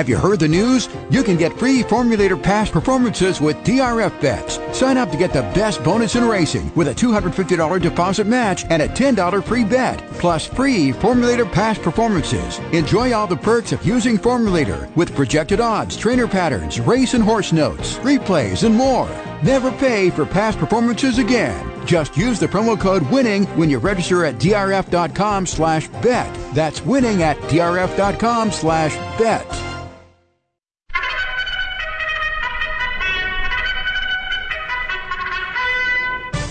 Have you heard the news? You can get free Formulator Past performances with DRF bets. Sign up to get the best bonus in racing with a $250 deposit match and a $10 free bet, plus free Formulator Past performances. Enjoy all the perks of using Formulator with projected odds, trainer patterns, race and horse notes, replays, and more. Never pay for past performances again. Just use the promo code WINNING when you register at drf.com slash bet. That's winning at drf.com slash bet.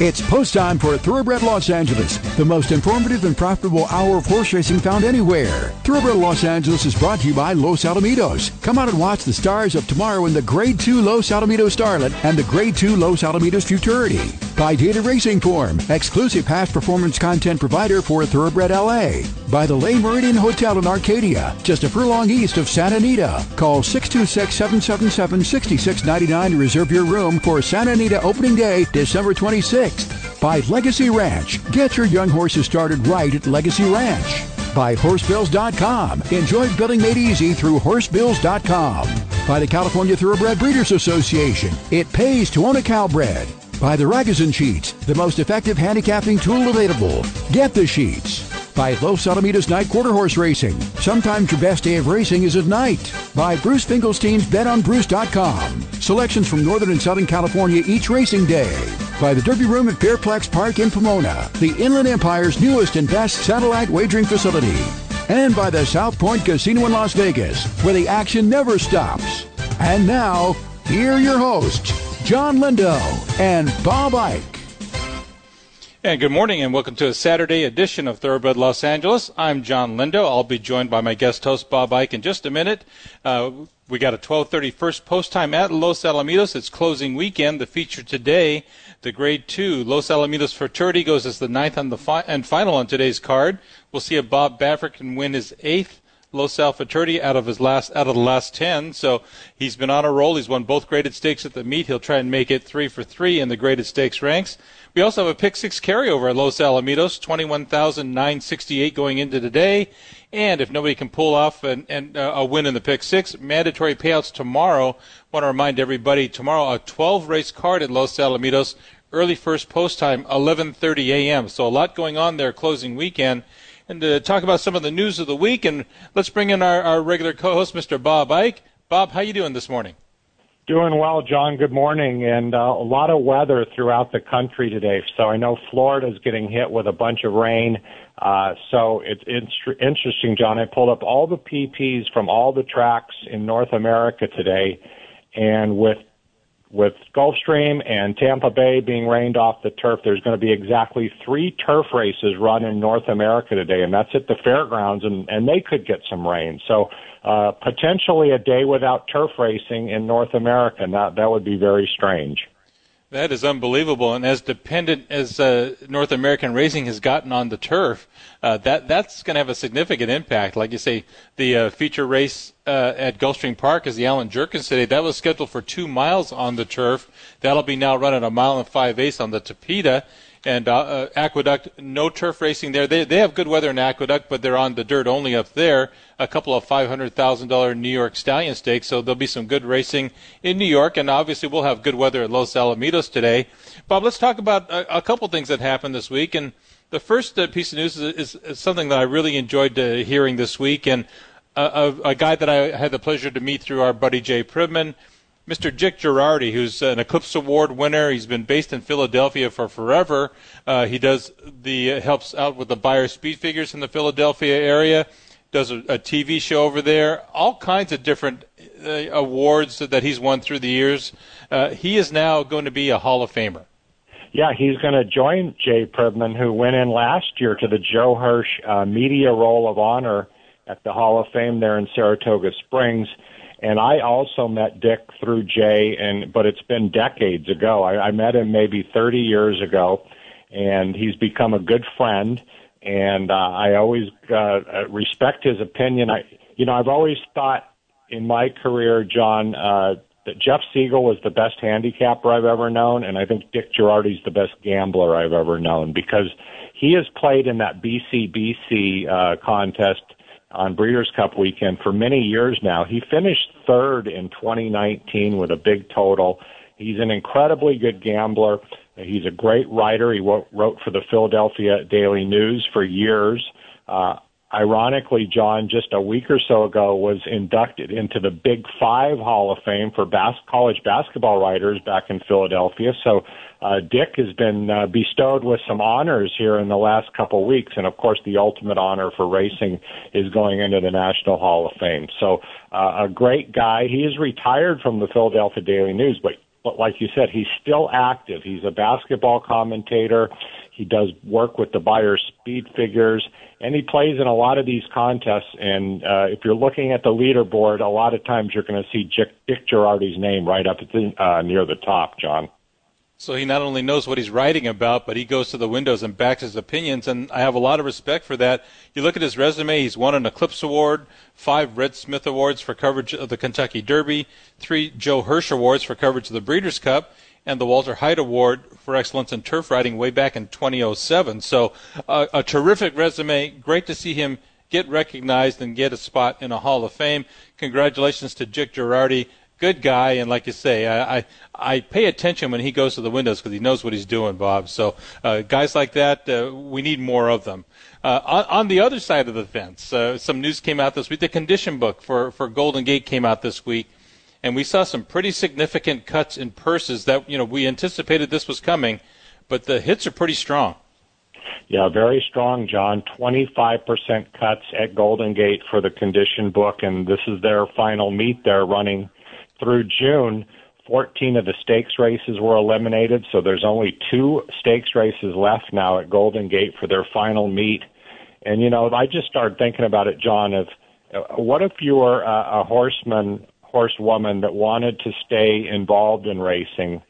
It's post time for Thoroughbred Los Angeles, the most informative and profitable hour of horse racing found anywhere. Thoroughbred Los Angeles is brought to you by Los Alamitos. Come out and watch the stars of tomorrow in the Grade 2 Los Alamitos Starlet and the Grade 2 Los Alamitos Futurity. By Daily Racing Form, exclusive past performance content provider for Thoroughbred LA. By the Le Meridien Hotel in Arcadia, just a furlong east of Santa Anita. Call 626-777-6699 to reserve your room for Santa Anita opening day, December 26th. By Legacy Ranch. Get your young horses started right at Legacy Ranch. By Horsebills.com. Enjoy building made easy through Horsebills.com. By the California Thoroughbred Breeders Association. It pays to own a Calbred. By the Ragozin Sheets, the most effective handicapping tool available. Get the sheets. By Los Alamitos Night Quarter Horse Racing. Sometimes your best day of racing is at night. By Bruce Finkelstein's BetOnBruce.com. Selections from Northern and Southern California each racing day. By the Derby Room at Fairplex Park in Pomona, the Inland Empire's newest and best satellite wagering facility. And by the South Point Casino in Las Vegas, where the action never stops. And now, here are your hosts, Jon Lindo and Bob Ike. And good morning, and welcome to a Saturday edition of Thoroughbred Los Angeles. I'm Jon Lindo. I'll be joined by my guest host Bob Ike in just a minute. Uh, we got a 12:30 first post time at Los Alamitos. It's closing weekend. The feature today, the Grade Two Los Alamitos Futurity goes as the ninth on the fi- and final on today's card. We'll see if Bob Baffert can win his eighth Los Al Futurity out of his last out of the last ten. So he's been on a roll. He's won both graded stakes at the meet. He'll try and make it three for three in the graded stakes ranks. We also have a pick six carryover at Los Alamitos, twenty-one thousand nine sixty-eight going into today. And if nobody can pull off an, an, uh, a win in the pick six, mandatory payouts tomorrow. Want to remind everybody tomorrow a 12 race card at Los Alamitos. Early first post time, 11:30 a.m. So a lot going on there, closing weekend. And to talk about some of the news of the week, and let's bring in our, our regular co-host, Mr. Bob Ike. Bob, how you doing this morning? Doing well, John. Good morning. And uh, a lot of weather throughout the country today. So I know Florida's getting hit with a bunch of rain. Uh, so it's interesting, John. I pulled up all the PPs from all the tracks in North America today. And with with Gulfstream and Tampa Bay being rained off the turf, there's going to be exactly three turf races run in North America today, and that's at the fairgrounds, and, and they could get some rain. So uh, potentially a day without turf racing in North America, that, that would be very strange. That is unbelievable, and as dependent as uh, North American racing has gotten on the turf, uh, that that's going to have a significant impact. Like you say, the uh, feature race uh, at Gulfstream Park is the Allen Jerkens today. That was scheduled for two miles on the turf. That'll be now running a mile and five eighths on the Tapeta and uh, uh, Aqueduct, no turf racing there. They they have good weather in Aqueduct, but they're on the dirt only up there. A couple of five hundred thousand dollar New York Stallion stakes, so there'll be some good racing in New York, and obviously we'll have good weather at Los Alamitos today. Bob, let's talk about a, a couple things that happened this week, and the first uh, piece of news is, is, is, something that I really enjoyed uh, hearing this week, and a, a, a guy that I had the pleasure to meet through our buddy Jay Privman Mr. Dick Jerardi, who's an Eclipse Award winner. He's been based in Philadelphia for forever. Uh, he does the uh, helps out with the Beyer speed figures in the Philadelphia area. Does a, a TV show over there. All kinds of different uh, awards that he's won through the years. Uh, he is now going to be a Hall of Famer. Yeah, he's going to join Jay Privman, who went in last year to the Joe Hirsch uh, Media Roll of Honor at the Hall of Fame there in Saratoga Springs. And I also met Dick through Jay, and but it's been decades ago. I, I met him maybe 30 years ago, and he's become a good friend. And uh, I always uh, respect his opinion. I, you know, I've always thought in my career, John, uh, that Jeff Siegel was the best handicapper I've ever known, and I think Dick Jerardi's the best gambler I've ever known because he has played in that BCBC uh, contest on Breeders' Cup weekend for many years now. He finished third in 2019 with a big total. He's an incredibly good gambler. He's a great writer. He wrote for the Philadelphia Daily News for years. Uh, ironically, John, just a week or so ago, was inducted into the Big Five Hall of Fame for bas- college basketball writers back in Philadelphia. So uh, Dick has been uh, bestowed with some honors here in the last couple weeks, and of course, the ultimate honor for racing is going into the National Hall of Fame. So, uh, a great guy. He is retired from the Philadelphia Daily News, but but like you said, he's still active. He's a basketball commentator. He does work with the Beyer speed figures, and he plays in a lot of these contests. And uh, if you're looking at the leaderboard, a lot of times you're going to see Dick, Dick Jerardi's name right up at the, uh, near the top, John. So he not only knows what he's writing about, but he goes to the windows and backs his opinions, and I have a lot of respect for that. You look at his resume, he's won an Eclipse Award, five Red Smith Awards for coverage of the Kentucky Derby, three Joe Hirsch Awards for coverage of the Breeders' Cup, and the Walter Haight Award for excellence in turf riding way back in 2007. So uh, a terrific resume. Great to see him get recognized and get a spot in a Hall of Fame. Congratulations to Dick Jerardi good guy, and like you say, I I, I pay attention when he goes to the windows because he knows what he's doing, Bob. So uh, guys like that, uh, we need more of them. Uh, on, on the other side of the fence, uh, some news came out this week. The condition book for for Golden Gate came out this week, and we saw some pretty significant cuts in purses that you know we anticipated this was coming, but the hits are pretty strong. Yeah, very strong, John. 25% cuts at Golden Gate for the condition book, and this is their final meet they're running through June, 14 of the stakes races were eliminated, so there's only two stakes races left now at Golden Gate for their final meet. And you know, I just started thinking about it, John. Of uh, what if you were a, a horseman, horsewoman that wanted to stay involved in racing,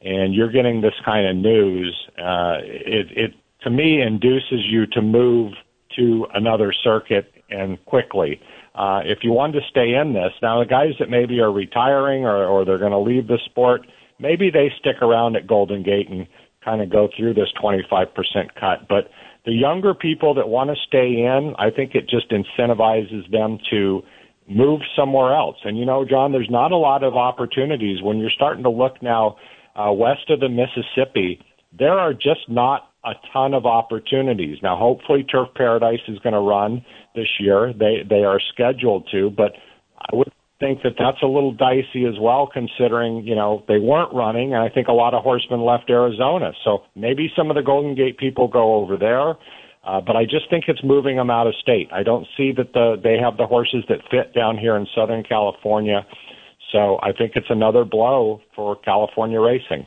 and you're getting this kind of news? Uh, it, it to me induces you to move to another circuit and quickly uh, if you wanted to stay in this, now the guys that maybe are retiring or, or they're going to leave the sport, maybe they stick around at Golden Gate and kind of go through this 25% cut. But the younger people that want to stay in, I think it just incentivizes them to move somewhere else. And you know, John, there's not a lot of opportunities when you're starting to look now uh, west of the Mississippi. There are just not a ton of opportunities. Now, hopefully, Turf Paradise is going to run this year. They they are scheduled to, but I would think that that's a little dicey as well, considering you know they weren't running, and I think a lot of horsemen left Arizona. So maybe some of the Golden Gate people go over there. Uh, but I just think it's moving them out of state. I don't see that the they have the horses that fit down here in Southern California. So I think it's another blow for California racing.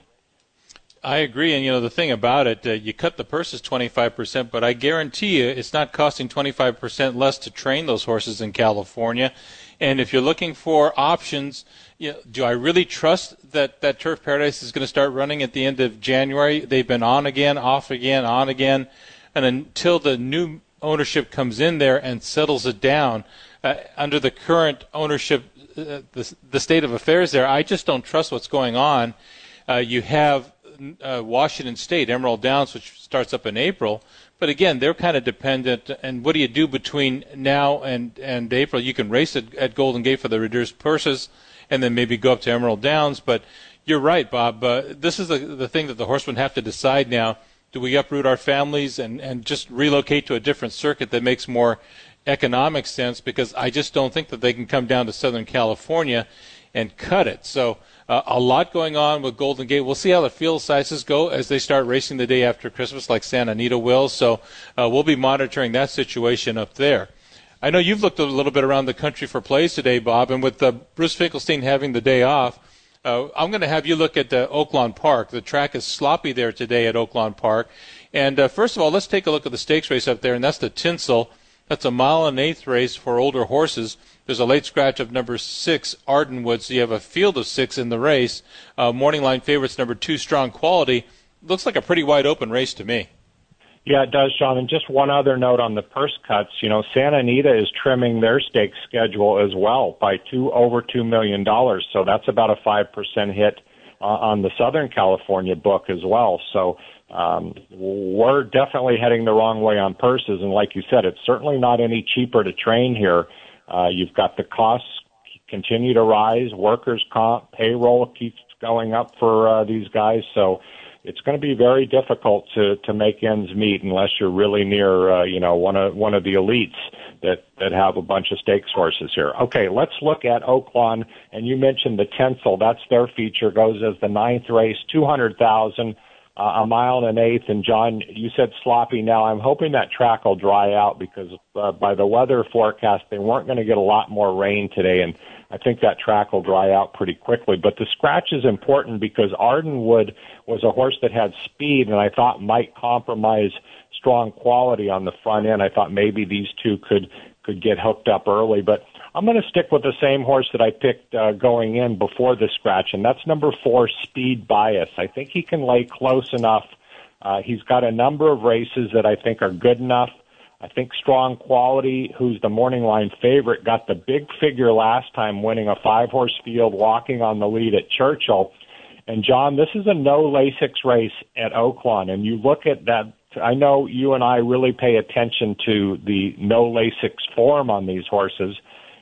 I agree, and you know the thing about it, uh, you cut the purses 25%, but I guarantee you it's not costing 25% less to train those horses in California. And if you're looking for options, you know, do I really trust that that Turf Paradise is going to start running at the end of January? They've been on again, off again, on again, and until the new ownership comes in there and settles it down, uh, under the current ownership, uh, the the state of affairs there, I just don't trust what's going on. Uh, you have uh, Washington State, Emerald Downs, which starts up in April. But again, they're kind of dependent. And what do you do between now and, and April? You can race at, at Golden Gate for the reduced purses and then maybe go up to Emerald Downs. But you're right, Bob. Uh, this is the, the thing that the horsemen have to decide now. Do we uproot our families and, and just relocate to a different circuit that makes more economic sense? Because I just don't think that they can come down to Southern California and cut it. So uh, a lot going on with Golden Gate. We'll see how the field sizes go as they start racing the day after Christmas, like Santa Anita will. So uh, we'll be monitoring that situation up there. I know you've looked a little bit around the country for plays today, Bob, and with uh, Bruce Finkelstein having the day off, uh, I'm going to have you look at uh, Oaklawn Park. The track is sloppy there today at Oaklawn Park. And uh, first of all, let's take a look at the stakes race up there, and that's the Tinsel. That's a mile and eighth race for older horses. There's a late scratch of number six, Ardenwood. So you have a field of six in the race. Uh, morning line favorites number two, Strong Quality. Looks like a pretty wide open race to me. Yeah, it does, John. And just one other note on the purse cuts. You know, Santa Anita is trimming their stake schedule as well by two over two million dollars. So that's about a five percent hit uh, on the Southern California book as well. So um, we're definitely heading the wrong way on purses. And like you said, it's certainly not any cheaper to train here uh, you've got the costs continue to rise. Workers' comp, payroll keeps going up for uh, these guys. So it's going to be very difficult to to make ends meet unless you're really near, uh, you know, one of one of the elites that that have a bunch of stakes horses here. Okay, let's look at Oaklawn. And you mentioned the Tinsel. That's their feature. Goes as the ninth race, two hundred thousand a mile and an eighth. And John, you said sloppy. Now I'm hoping that track will dry out because uh, by the weather forecast, they weren't going to get a lot more rain today, and I think that track will dry out pretty quickly. But the scratch is important because Ardenwood was a horse that had speed, and I thought might compromise strong quality on the front end. I thought maybe these two could could get hooked up early, but I'm going to stick with the same horse that I picked uh, going in before the scratch, and that's number four, Speed Bias. I think he can lay close enough. Uh, he's got a number of races that I think are good enough. I think Strong Quality, who's the morning line favorite, got the big figure last time, winning a five horse field, walking on the lead at Churchill. And John, this is a no Lasix race at Oaklawn, and you look at that. I know you and I really pay attention to the no Lasix form on these horses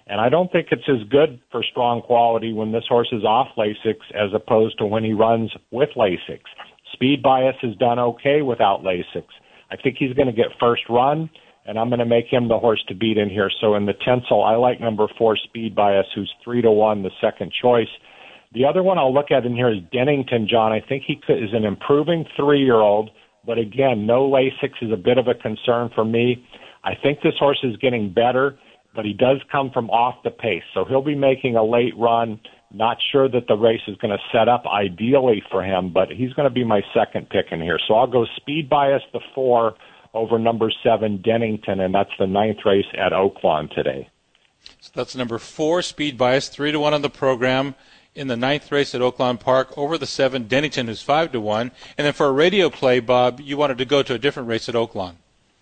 and I don't think it's as good for strong quality when this horse is off Lasix as opposed to when he runs with Lasix. Speed bias has done okay without Lasix. I think he's going to get first run, and I'm going to make him the horse to beat in here. So in the Tinsel, I like number four, Speed Bias, who's three to one, the second choice. The other one I'll look at in here is Dennington, John. I think he is an improving three-year-old, but again, no Lasix is a bit of a concern for me. I think this horse is getting better but he does come from off the pace. So he'll be making a late run. Not sure that the race is going to set up ideally for him, but he's going to be my second pick in here. So I'll go speed bias the four over number seven Dennington, and that's the ninth race at Oaklawn today. So that's number four, speed bias, three to one on the program. In the ninth race at Oaklawn Park, over the seven, Dennington, who's five to one. And then for a radio play, Bob, you wanted to go to a different race at Oaklawn.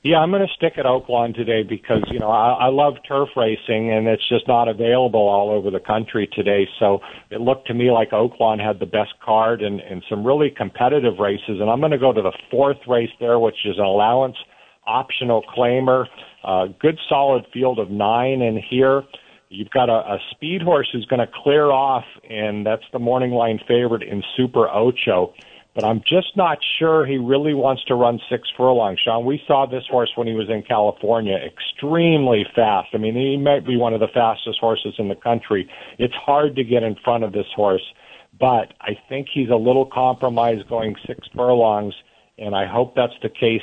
Yeah, I'm going to stick at Oaklawn today because you know I, I love turf racing and it's just not available all over the country today. So it looked to me like Oaklawn had the best card and, and some really competitive races. And I'm going to go to the fourth race there, which is an allowance optional claimer. Uh, good solid field of nine in here. You've got a, a speed horse who's going to clear off, and that's the morning line favorite in Super Ocho but I'm just not sure he really wants to run six furlongs. Sean, we saw this horse when he was in California, extremely fast. I mean, he might be one of the fastest horses in the country. It's hard to get in front of this horse, but I think he's a little compromised going six furlongs, and I hope that's the case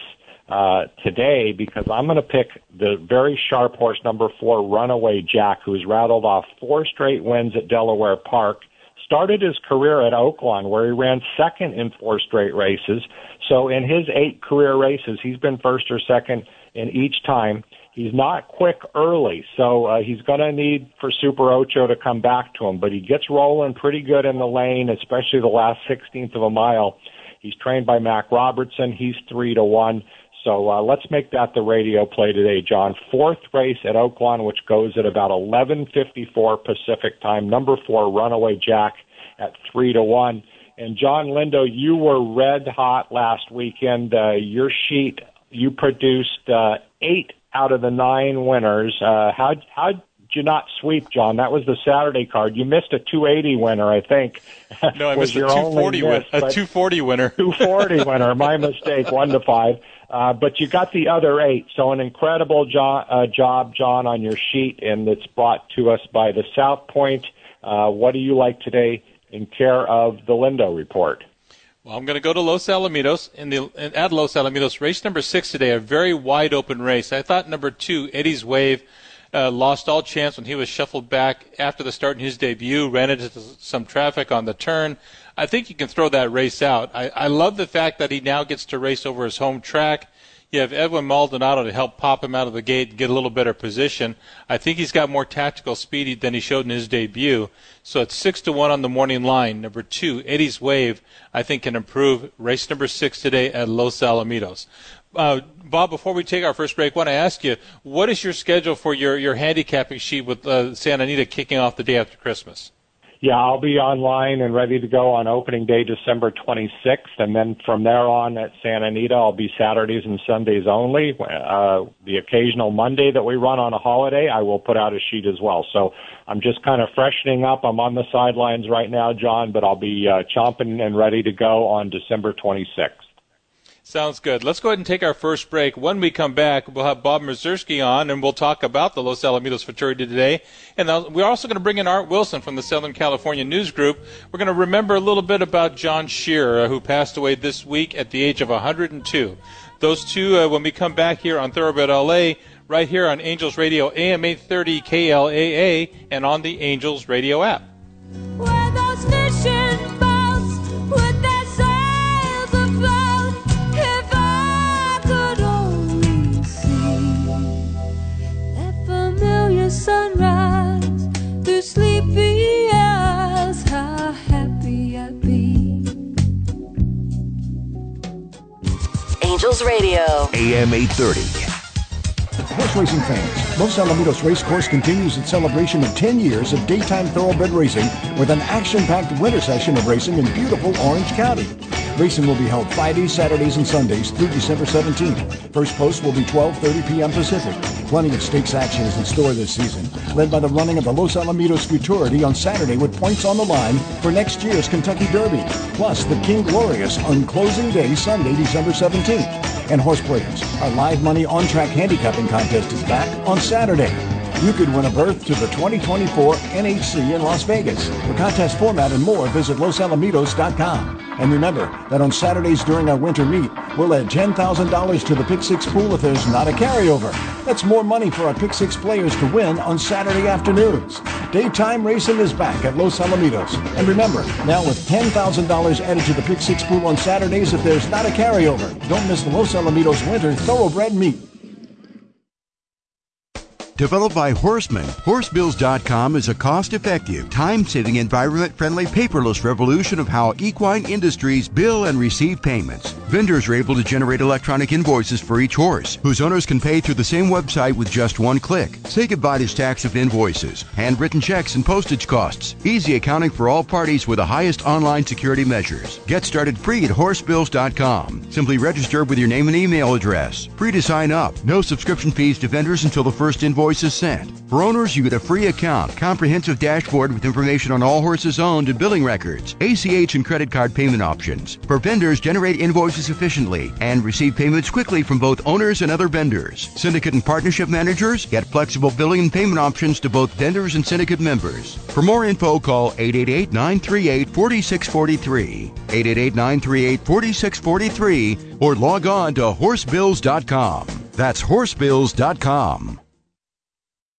uh, today because I'm going to pick the very sharp horse number four, Runaway Jack, who's rattled off four straight wins at Delaware Park. Started his career at Oaklawn, where he ran second in four straight races. So in his eight career races, he's been first or second in each time. He's not quick early, so uh, he's going to need for Super Ocho to come back to him. But he gets rolling pretty good in the lane, especially the last 16th of a mile. He's trained by Mac Robertson. He's three to one. So uh, let's make that the radio play today, John. Fourth race at Oaklawn, which goes at about 11:54 Pacific time. Number four, Runaway Jack, at three to one. And Jon Lindo, you were red hot last weekend. Uh, your sheet, you produced uh, eight out of the nine winners. Uh, how how did you not sweep, John? That was the Saturday card. You missed a 280 winner, I think. No, I missed a 240 win, a 240 winner. 240 winner. My mistake. One to five. Uh, but you got the other eight. So an incredible jo- uh, job, John, on your sheet, and it's brought to us by the South Point. Uh, what do you like today in care of the Lindo report? Well, I'm going to go to Los Alamitos in the at Los Alamitos race number six today. A very wide open race. I thought number two, Eddie's Wave, uh, lost all chance when he was shuffled back after the start in his debut. Ran into some traffic on the turn. I think you can throw that race out. I, I love the fact that he now gets to race over his home track. You have Edwin Maldonado to help pop him out of the gate and get a little better position. I think he's got more tactical speed than he showed in his debut. So it's six to one on the morning line. Number two, Eddie's Wave, I think can improve. Race number six today at Los Alamitos. Uh, Bob, before we take our first break, I want to ask you, what is your schedule for your, your handicapping sheet with uh, Santa Anita kicking off the day after Christmas? Yeah, I'll be online and ready to go on opening day, December 26th, and then from there on at Santa Anita, I'll be Saturdays and Sundays only. Uh, the occasional Monday that we run on a holiday, I will put out a sheet as well. So I'm just kind of freshening up. I'm on the sidelines right now, John, but I'll be uh, chomping and ready to go on December 26th. Sounds good. Let's go ahead and take our first break. When we come back, we'll have Bob Mieszerski on, and we'll talk about the Los Alamitos Futurity today. And we're also going to bring in Art Wilson from the Southern California News Group. We're going to remember a little bit about John Shear, who passed away this week at the age of 102. Those two, uh, when we come back here on Thoroughbred LA, right here on Angels Radio AM 830 KLAA, and on the Angels Radio app. Sunrise through sleepy eyes, how happy I'd be. Angels Radio, AM 830. Horse racing fans, Los Alamitos Racecourse continues its celebration of 10 years of daytime thoroughbred racing with an action-packed winter session of racing in beautiful Orange County. Racing will be held Fridays, Saturdays, and Sundays through December 17th. First post will be 12.30 p.m. Pacific. Plenty of stakes action is in store this season, led by the running of the Los Alamitos Futurity on Saturday with points on the line for next year's Kentucky Derby, plus the King Glorious on closing day Sunday, December 17th. And horse players, our live money on-track handicapping contest is back on Saturday. You could win a berth to the 2024 NHC in Las Vegas. For contest format and more, visit losalamitos.com. And remember that on Saturdays during our winter meet, we'll add $10,000 to the Pick Six pool if there's not a carryover. That's more money for our Pick Six players to win on Saturday afternoons. Daytime racing is back at Los Alamitos. And remember, now with $10,000 added to the Pick Six pool on Saturdays if there's not a carryover. Don't miss the Los Alamitos Winter Thoroughbred Meet. Developed by Horseman, Horsebills.com is a cost effective, time saving, environment friendly, paperless revolution of how equine industries bill and receive payments. Vendors are able to generate electronic invoices for each horse, whose owners can pay through the same website with just one click. Say goodbye to stacks of invoices, handwritten checks, and postage costs. Easy accounting for all parties with the highest online security measures. Get started free at Horsebills.com. Simply register with your name and email address. Free to sign up. No subscription fees to vendors until the first invoice For owners, you get a free account, comprehensive dashboard with information on all horses owned and billing records, ACH and credit card payment options. For vendors, generate invoices efficiently and receive payments quickly from both owners and other vendors. Syndicate and partnership managers get flexible billing and payment options to both vendors and syndicate members. For more info, call 888 938 4643, 888 938 4643, or log on to horsebills.com. That's horsebills.com.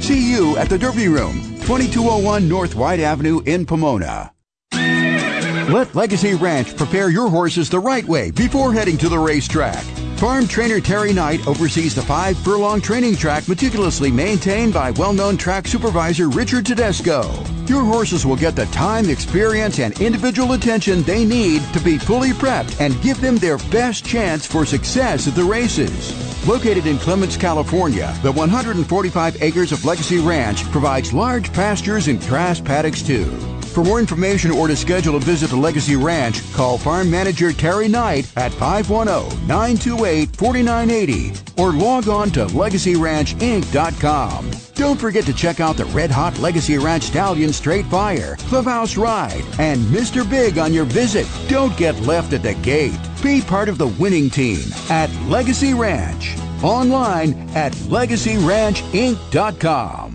See you at the Derby Room, 2201 North White Avenue in Pomona. Let Legacy Ranch prepare your horses the right way before heading to the racetrack. Farm trainer Terry Knight oversees the five furlong training track meticulously maintained by well known track supervisor Richard Tedesco. Your horses will get the time, experience, and individual attention they need to be fully prepped and give them their best chance for success at the races. Located in Clements, California, the 145 acres of Legacy Ranch provides large pastures and grass paddocks too. For more information or to schedule a visit to Legacy Ranch, call Farm Manager Terry Knight at 510-928-4980 or log on to LegacyRanchInc.com. Don't forget to check out the red hot Legacy Ranch Stallion Straight Fire, Clubhouse Ride, and Mr. Big on your visit. Don't get left at the gate. Be part of the winning team at Legacy Ranch. Online at LegacyRanchInc.com.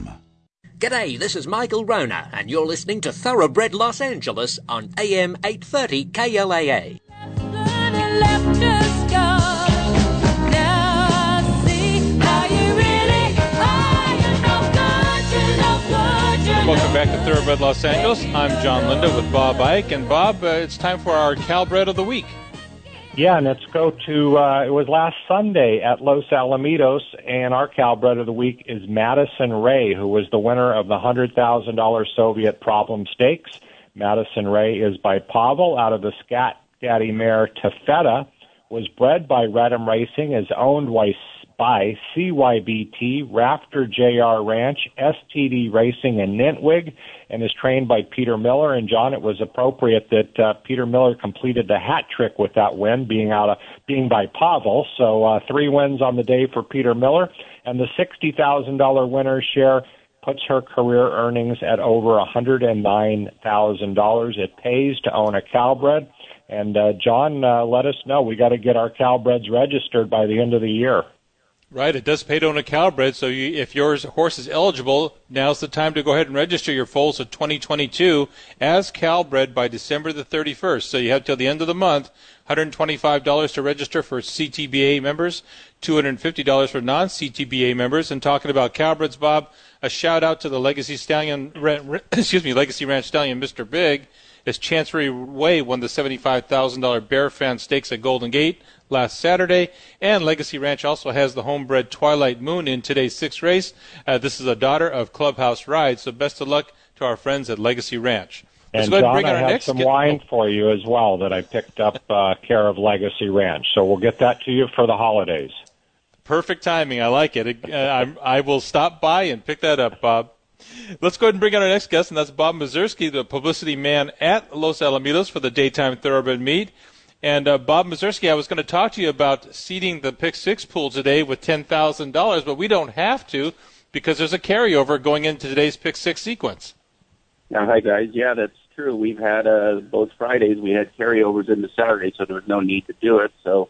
G'day, this is Michael Wrona, and you're listening to Thoroughbred Los Angeles on AM 830 KLAA. Welcome back to Thoroughbred Los Angeles. I'm Jon Lindo with Bob Ike. And Bob, uh, it's time for our Calbred of the Week. Yeah, and let's go to, uh, it was last Sunday at Los Alamitos, and our Calbred of the Week is Madison Ray, who was the winner of the $100,000 Soviet Problem Stakes. Madison Ray is by Pavel out of the Scat Daddy mare Tafeta, was bred by Redham Racing, is owned by by CYBT, Rafter JR Ranch, STD Racing, and Nentwig, and is trained by Peter Miller. And John, it was appropriate that uh, Peter Miller completed the hat trick with that win, being out of being by Pavel. So uh, three wins on the day for Peter Miller, and the sixty thousand dollar winner's share puts her career earnings at over a hundred and nine thousand dollars. It pays to own a Calbred. And uh, John, uh, let us know. We got to get our Calbreds registered by the end of the year. Right, it does pay to own a Calbred, so you, if your horse is eligible, now's the time to go ahead and register your foals of 2022 as Calbred by December the 31st. So you have till the end of the month, $125 to register for CTBA members, $250 for non-CTBA members. And talking about Calbreds, Bob, a shout out to the Legacy Stallion, excuse me, Legacy Ranch Stallion, Mr. Big, as Chancery Way won the $75,000 Bear Fan Stakes at Golden Gate last Saturday. And Legacy Ranch also has the homebred Twilight Moon in today's sixth race. Uh, this is a daughter of Clubhouse Ride, so best of luck to our friends at Legacy Ranch. Let's and John, I have some wine for you as well that I picked up uh, care of Legacy Ranch. So we'll get that to you for the holidays. Perfect timing. I like it. Uh, I, I will stop by and pick that up, Bob. Let's go ahead and bring on our next guest, and that's Bob Mieszerski, the publicity man at Los Alamitos for the daytime thoroughbred meet. And uh, Bob Mieszerski, I was going to talk to you about seeding the pick six pool today with ten thousand dollars, but we don't have to because there's a carryover going into today's pick six sequence. Yeah, hi guys. Yeah, that's true. We've had uh, both Fridays we had carryovers into Saturday, so there was no need to do it. So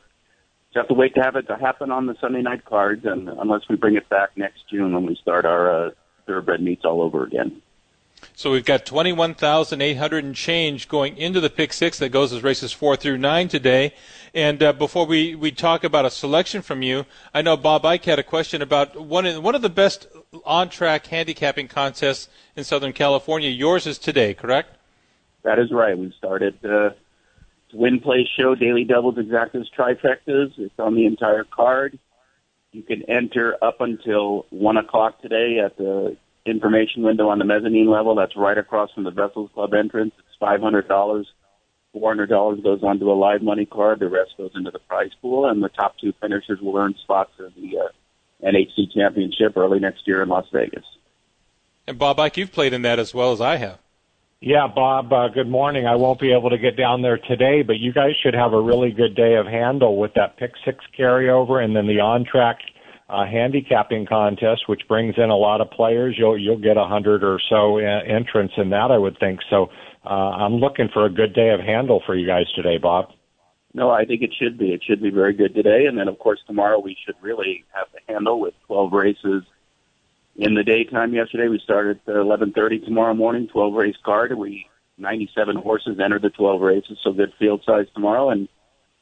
just have to wait to have it to happen on the Sunday night cards, and unless we bring it back next June when we start our uh, thoroughbred meets all over again. So we've got 21,800 and change going into the pick six that goes as races four through nine today. And uh, before we, we talk about a selection from you, I know Bob Ike had a question about one of, one of the best on track handicapping contests in Southern California. Yours is today, correct? That is right. We started the win, play, show, daily doubles, exactas, trifectas. It's on the entire card. You can enter up until one o'clock today at the information window on the mezzanine level. That's right across from the Vessels Club entrance. It's five hundred dollars. Four hundred dollars goes onto a live money card. The rest goes into the prize pool, and the top two finishers will earn spots in the uh, NHC Championship early next year in Las Vegas. And Bob Ike, you've played in that as well as I have. Yeah, Bob, uh, good morning. I won't be able to get down there today, but you guys should have a really good day of handle with that pick six carryover and then the on track uh, handicapping contest, which brings in a lot of players. You'll you'll get a hundred or so entrants in that, I would think. So uh, I'm looking for a good day of handle for you guys today, Bob. No, I think it should be. It should be very good today, and then of course tomorrow we should really have the handle with 12 races in the daytime yesterday. We started at 11:30 tomorrow morning, 12 race card. We 97 horses entered the 12 races, so good field size tomorrow, and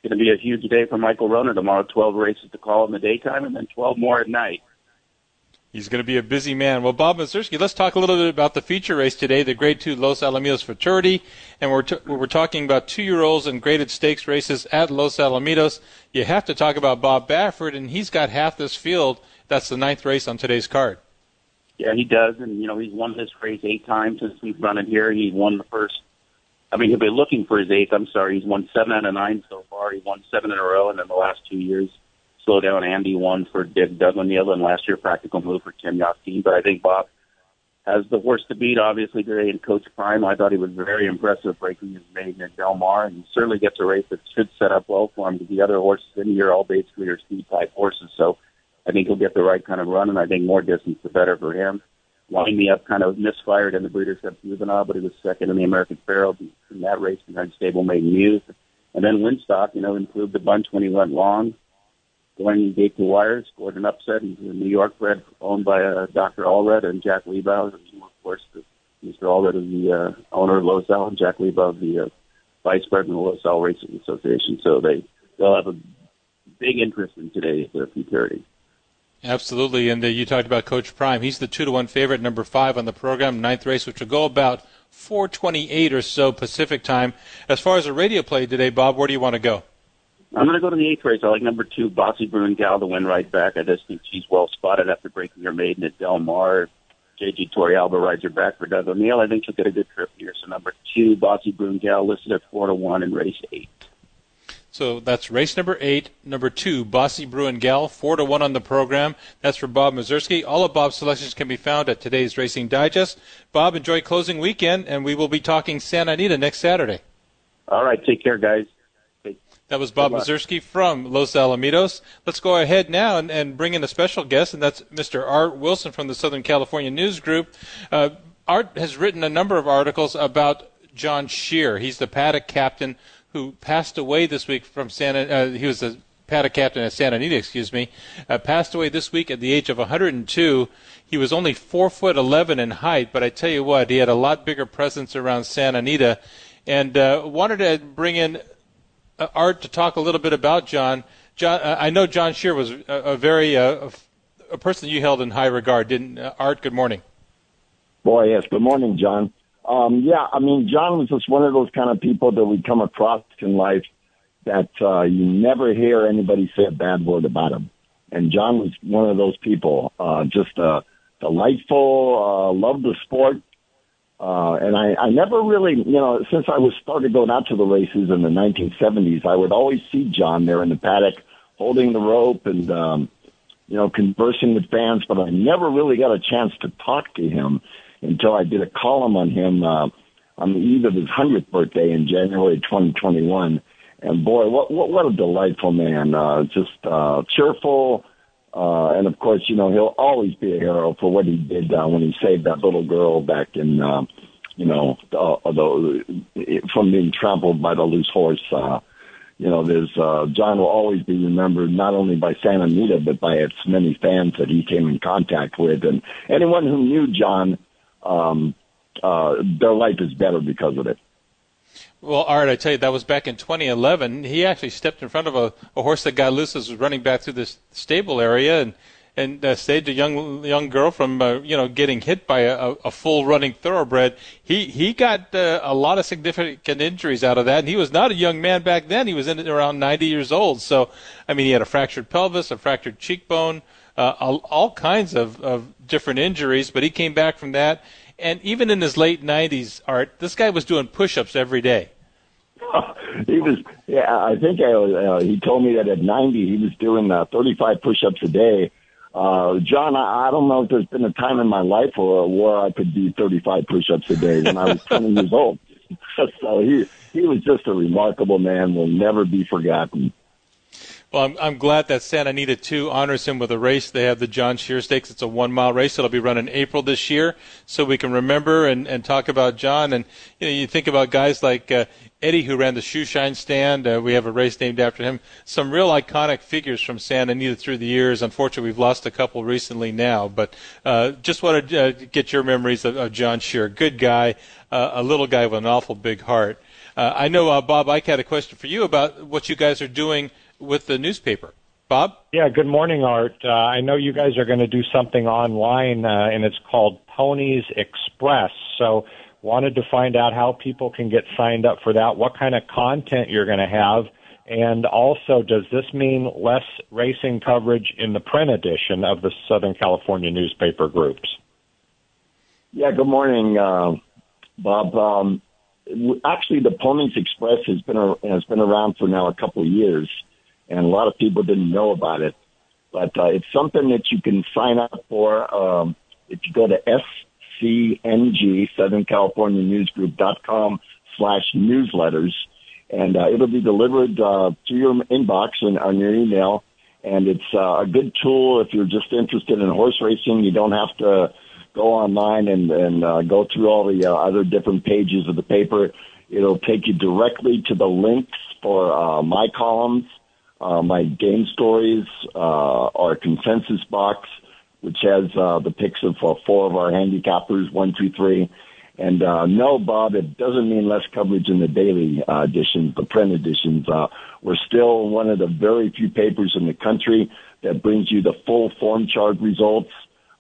it's going to be a huge day for Michael Wrona tomorrow. 12 races to call in the daytime, and then 12 more at night. He's going to be a busy man. Well, Bob Mieszerski, let's talk a little bit about the feature race today, the Grade 2 Los Alamitos Futurity. And we're, t- we're talking about two year olds and graded stakes races at Los Alamitos. You have to talk about Bob Baffert, and he's got half this field. That's the ninth race on today's card. Yeah, he does, and you know he's won this race eight times since we've run it here. He won the first. I mean, he'll be looking for his eighth. I'm sorry, he's won seven out of nine so far. He won seven in a row, and in the last two years, slow down Andy won for Dick Doug O'Neill, and last year practical move for Tim Yakteen. But I think Bob has the horse to beat, obviously today. And Coach Prime, I thought he was very impressive breaking his maiden at Del Mar, and he certainly gets a race that should set up well for him. Because the other horses in here all basically are speed type horses, so I think he'll get the right kind of run, and I think more distance the better for him. Wine Me Up kind of misfired in the Breeders' Cup Juvenile, but he was second in the American Pharoah in that race behind Stablemate Muth. And then Winstock, you know, improved a bunch when he went long. Going gate to wire, scored an upset. He's a New York bred owned by uh, Dr. Allred and Jack. And of course, the, Mr. Allred is the uh, owner of Losal and Jack Liebau, the uh, vice president of the Losal Racing Association. So they, they'll have a big interest in today's uh, futurity. Absolutely, and uh, you talked about Coach Prime. He's the two to one favorite, number five on the program, ninth race, which will go about 4:28 or so Pacific time. As far as a radio play today, Bob, where do you want to go? I'm going to go to the eighth race. I like number two, Bossy Bruin Gal, to win right back. I just think she's well spotted after breaking her maiden at Del Mar. JG Torrealba rides her back for Doug O'Neill. I think she'll get a good trip here. So number two, Bossy Bruin Gal, listed at four to one in race eight. So that's race number eight. Number two, Bossy Bruin Gal, four to one on the program. That's for Bob Mieszerski. All of Bob's selections can be found at today's Racing Digest. Bob, enjoy closing weekend, and we will be talking Santa Anita next Saturday. All right, take care, guys. That was Bob. Mieszerski from Los Alamitos. Let's go ahead now and, and bring in a special guest, and that's Mr. Art Wilson from the Southern California News Group. Uh, Art has written a number of articles about John Shear. He's the paddock captain who passed away this week from Santa. Uh, he was the paddock captain at Santa Anita, excuse me. Uh, passed away this week at the age of 102. He was only four foot 11 in height, but I tell you what, he had a lot bigger presence around Santa Anita. And uh, wanted to bring in uh, Art to talk a little bit about John. John, uh, I know John Shear was a, a very uh, a person you held in high regard, didn't Art? Good morning. Boy, yes. Good morning, John. Um, yeah, I mean, John was just one of those kind of people that we come across in life that uh, you never hear anybody say a bad word about him. And John was one of those people, uh, just uh, delightful, uh, loved the sport. Uh, and I, I never really, you know, since I was started going out to the races in the 1970s, I would always see John there in the paddock holding the rope and, um, you know, conversing with fans, but I never really got a chance to talk to him until I did a column on him, uh, on the eve of his 100th birthday in January 2021. And boy, what, what, what a delightful man, uh, just, uh, cheerful, uh, and of course, you know, he'll always be a hero for what he did uh, when he saved that little girl back in, uh, you know, uh, from being trampled by the loose horse. Uh, you know, there's uh, John will always be remembered not only by Santa Anita but by its many fans that he came in contact with, and anyone who knew John, um, uh, their life is better because of it. Well, Art, I tell you, that was back in 2011. He actually stepped in front of a, a horse that got loose as was running back through this stable area, and and uh, saved a young young girl from uh, you know getting hit by a, a full running thoroughbred. He he got uh, a lot of significant injuries out of that, and he was not a young man back then. He was in around 90 years old. So I mean, he had a fractured pelvis, a fractured cheekbone, uh, all, kinds of, of different injuries. But he came back from that, and even in his late 90s, Art, this guy was doing push-ups every day. he was, yeah, I think I, uh, he told me that at 90 he was doing uh, 35 push-ups a day. Uh, John, I, I don't know if there's been a time in my life where, where I could do 35 push-ups a day when I was 20 years old. so he, he was just a remarkable man, will never be forgotten. Well, I'm, I'm glad that Santa Anita too honors him with a race. They have the John Shear Stakes. It's a one mile race. It'll be run in April this year, so we can remember and, and talk about John. And you know, you think about guys like uh, Eddie, who ran the Shoeshine Stand. Uh, we have a race named after him. Some real iconic figures from Santa Anita through the years. Unfortunately, we've lost a couple recently now, but uh, just wanted to uh, get your memories of, of John Shear. Good guy, uh, a little guy with an awful big heart. Uh, I know, uh, Bob, I had a question for you about what you guys are doing with the newspaper. Bob? Yeah, good morning, Art. Uh, I know you guys are going to do something online, uh, and it's called Ponies Express. So, wanted to find out how people can get signed up for that, what kind of content you're going to have, and also, does this mean less racing coverage in the print edition of the Southern California newspaper groups? Yeah, good morning, uh, Bob. Um, actually, the Ponies Express has been has been around for now a couple of years and a lot of people didn't know about it. But uh, it's something that you can sign up for um, if you go to SCNG, Southern California Newsgroup.com slash newsletters, and uh, it'll be delivered uh, to your inbox and on your email. And it's uh, a good tool if you're just interested in horse racing. You don't have to go online and, and uh, go through all the uh, other different pages of the paper. It'll take you directly to the links for uh, my columns uh, my game stories, uh, our consensus box, which has uh, the picks of uh, four of our handicappers, one, two, three. And uh, no, Bob, it doesn't mean less coverage in the daily uh, editions, the print editions. Uh, we're still one of the very few papers in the country that brings you the full form chart results,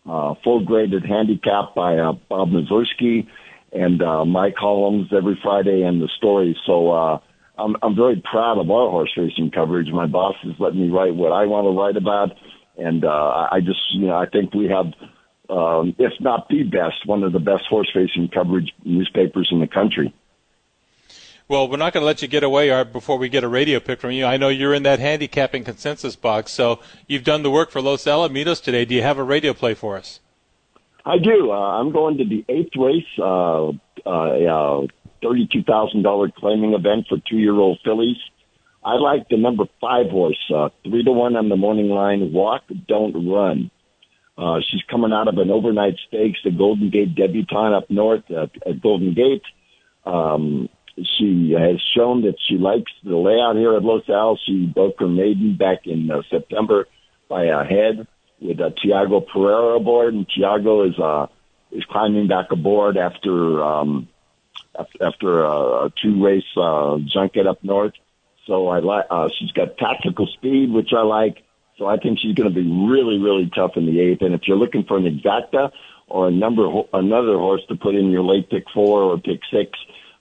uh, full graded handicap by uh, Bob Mieszerski, and uh, my columns every Friday and the stories. So uh, I'm, I'm very proud of our horse racing coverage. My boss has let me write what I want to write about, and uh, I just, you know, I think we have, um, if not the best, one of the best horse racing coverage newspapers in the country. Well, we're not going to let you get away Art, before we get a radio pick from you. I know you're in that handicapping consensus box, so you've done the work for Los Alamitos today. Do you have a radio play for us? I do. Uh, I'm going to the eighth race, uh, uh, uh, $32,000 claiming event for two-year-old fillies. I like the number five horse, uh, three to one on the morning line. Walk, don't run. Uh, she's coming out of an overnight stakes, the Golden Gate debutante up north at, at Golden Gate. Um, she has shown that she likes the layout here at Los Al. She broke her maiden back in uh, September by a head with uh, Tiago Pereira aboard, and Tiago is uh, is climbing back aboard after um, after a two race uh, junket up north. So I like uh, she's got tactical speed, which I like. So I think she's going to be really, really tough in the eighth. And if you're looking for an exacta or a number, another horse to put in your late pick four or pick six,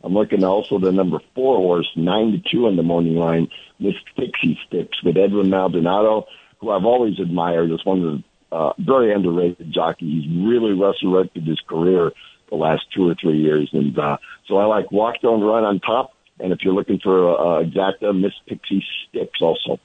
I'm looking also the number four horse, nine to two on the morning line, Miss Pixie Sticks with Edwin Maldonado, who I've always admired as one of the uh, very underrated jockeys. He's really resurrected his career the last two or three years. And uh, so I like Walk Don't Run on top. And if you're looking for uh, exacta, Miss Pixie Sticks also.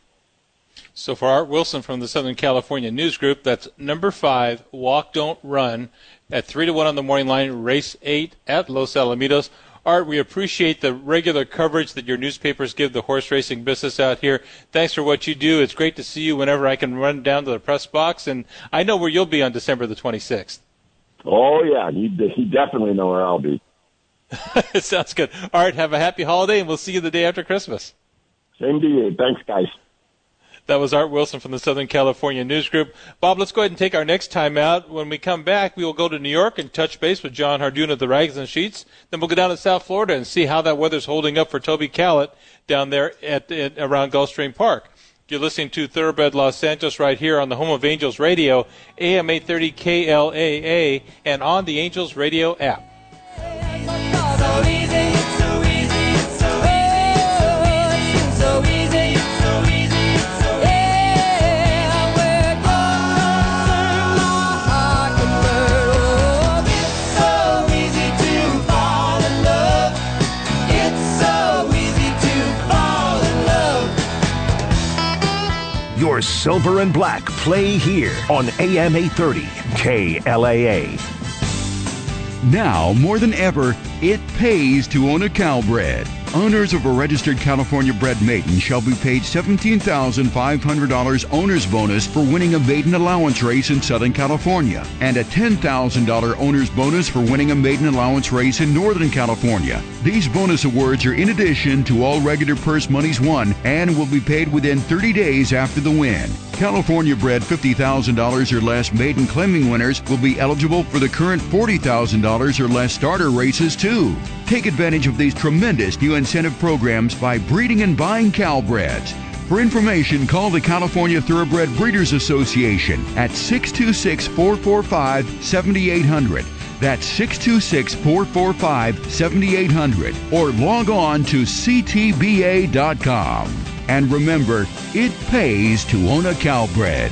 So for Art Wilson from the Southern California News Group, that's number five, Walk Don't Run, at three to one on the morning line, race eight at Los Alamitos. Art, we appreciate the regular coverage that your newspapers give the horse racing business out here. Thanks for what you do. It's great to see you whenever I can run down to the press box, and I know where you'll be on December the 26th. Oh yeah, he he definitely know where I'll be. it sounds good. All right, have a happy holiday, and we'll see you the day after Christmas. Same to you. Thanks, guys. That was Art Wilson from the Southern California News Group. Bob, let's go ahead and take our next time out. When we come back, we will go to New York and touch base with Jon Hardoon of the Ragozin Sheets. Then we'll go down to South Florida and see how that weather's holding up for Toby Callett down there at, at around Gulfstream Park. You're listening to Thoroughbred Los Angeles right here on the home of Angels Radio, AM 830 KLAA, and on the Angels Radio app. Silver and black play here on AM 830 KLAA. Now, more than ever, it pays to own a Calbred. Owners of a registered California bred maiden shall be paid $17,500 owner's bonus for winning a maiden allowance race in Southern California and a $10,000 owner's bonus for winning a maiden allowance race in Northern California. These bonus awards are in addition to all regular purse monies won and will be paid within 30 days after the win. California bred $50,000 or less maiden claiming winners will be eligible for the current $40,000 or less starter races too. Take advantage of these tremendous new incentive programs by breeding and buying Calbreds. For information, call the California Thoroughbred Breeders Association at 626 445 7800. That's 626 445 7800 or log on to ctba.com. And remember, it pays to own a Calbred.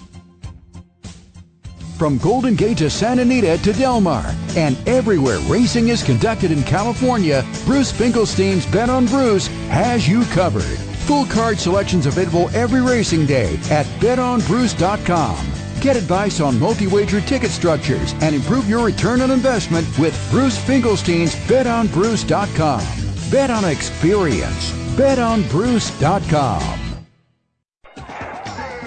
From Golden Gate to Santa Anita to Del Mar and everywhere racing is conducted in California, Bruce Finkelstein's Bet on Bruce has you covered. Full card selections available every racing day at betonbruce.com. Get advice on multi-wager ticket structures and improve your return on investment with Bruce Finkelstein's betonbruce.com. Bet on experience. betonbruce.com.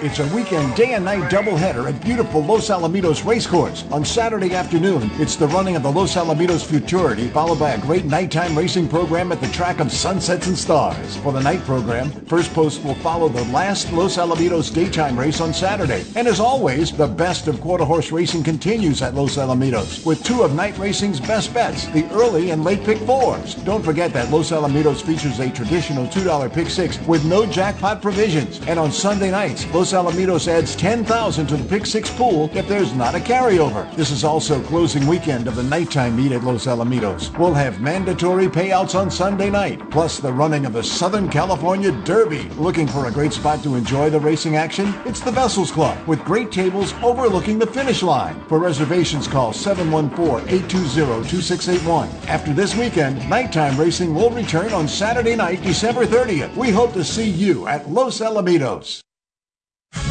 It's a weekend day and night doubleheader at beautiful Los Alamitos Racecourse. On Saturday afternoon, it's the running of the Los Alamitos Futurity, followed by a great nighttime racing program at the track of Sunsets and Stars. For the night program, First Post will follow the last Los Alamitos daytime race on Saturday. And as always, the best of quarter horse racing continues at Los Alamitos with two of night racing's best bets, the early and late pick fours. Don't forget that Los Alamitos features a traditional $2 pick six with no jackpot provisions. And on Sunday nights, Los Alamitos adds 10,000 to the pick six pool if there's not a carryover. This is also closing weekend of the nighttime meet at Los Alamitos. We'll have mandatory payouts on Sunday night, plus the running of the Southern California Derby. Looking for a great spot to enjoy the racing action? It's the Vessels Club with great tables overlooking the finish line. For reservations, call 714-820-2681. After this weekend, nighttime racing will return on Saturday night, December 30th. We hope to see you at Los Alamitos.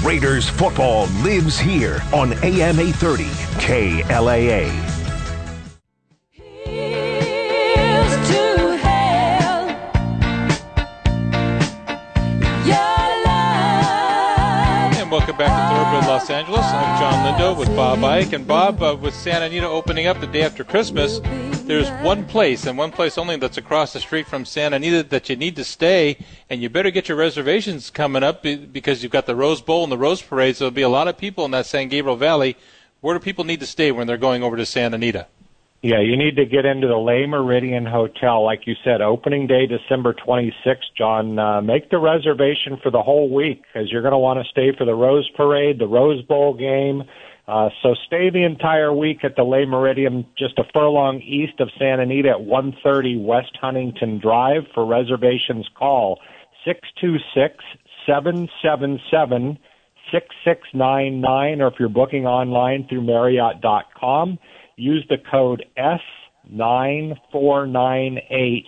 Raiders football lives here on AM 830 KLAA. Here's to hell. Your love. And welcome back to Thoroughbred Los Angeles. I'm Jon Lindo with Bob Ike. And Bob, uh, with Santa Anita opening up the day after Christmas, there's one place and one place only that's across the street from Santa Anita that you need to stay, and you better get your reservations coming up because you've got the Rose Bowl and the Rose Parade, so there'll be a lot of people in that San Gabriel Valley. Where do people need to stay when they're going over to Santa Anita? Yeah, you need to get into the Le Meridien Hotel, like you said, opening day December 26th. John, uh, make the reservation for the whole week because you're going to want to stay for the Rose Parade, the Rose Bowl game. Uh, so stay the entire week at the Le Meridien, just a furlong east of Santa Anita at 130 West Huntington Drive. For reservations, call 626 777 6699, or if you're booking online through Marriott.com, use the code S9498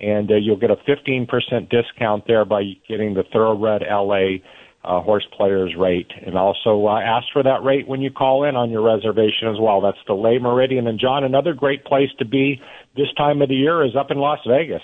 and uh, you'll get a 15% discount there by getting the Thoroughbred LA uh, horse players rate. And also uh, ask for that rate when you call in on your reservation as well. That's the Le Meridien. And John, another great place to be this time of the year is up in Las Vegas.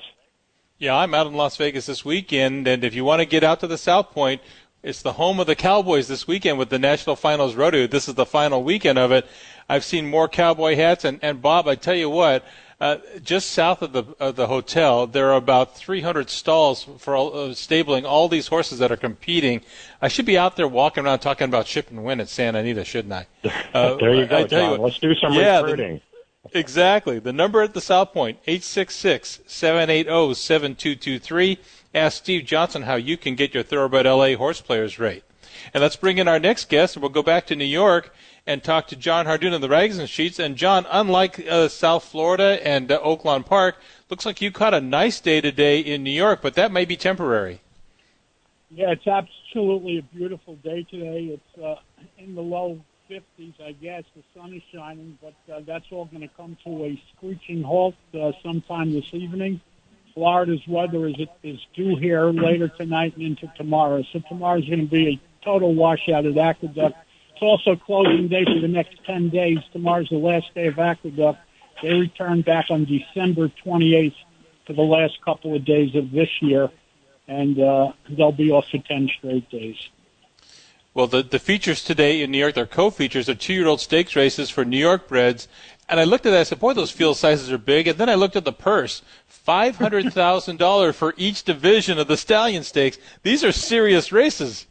Yeah, I'm out in Las Vegas this weekend, and if you want to get out to the South Point, it's the home of the Cowboys this weekend with the National Finals Rodeo. This is the final weekend of it. I've seen more cowboy hats, and, and Bob, I tell you what, uh, just south of the of the hotel, there are about 300 stalls for all, uh, stabling all these horses that are competing. I should be out there walking around talking about ship and win at Santa Anita, shouldn't I? Uh, there you go, I tell you what- Let's do some yeah, the- Exactly. The number at the South Point, 866-780-7223. Ask Steve Johnson how you can get your Thoroughbred LA horse players rate. And let's bring in our next guest, and we'll go back to New York and talk to Jon Hardoon of the Ragozin Sheets. And John, unlike uh, South Florida and uh, Oaklawn Park, looks like you caught a nice day today in New York, but that may be temporary. Yeah, it's absolutely a beautiful day today. It's uh, in the low 50s, I guess. The sun is shining, but uh, that's all going to come to a screeching halt uh, sometime this evening. Florida's weather is is due here later tonight and into tomorrow. So tomorrow's going to be a total washout at Aqueduct. It's also closing day for the next 10 days. Tomorrow's the last day of Aqueduct. They return back on December 28th for the last couple of days of this year, and uh, they'll be off for 10 straight days. Well, the, the features today in New York, they're co-features, are two-year-old stakes races for New York breds. And I looked at that, I said, boy, those field sizes are big. And then I looked at the purse, $500,000 for each division of the Stallion Stakes. These are serious races.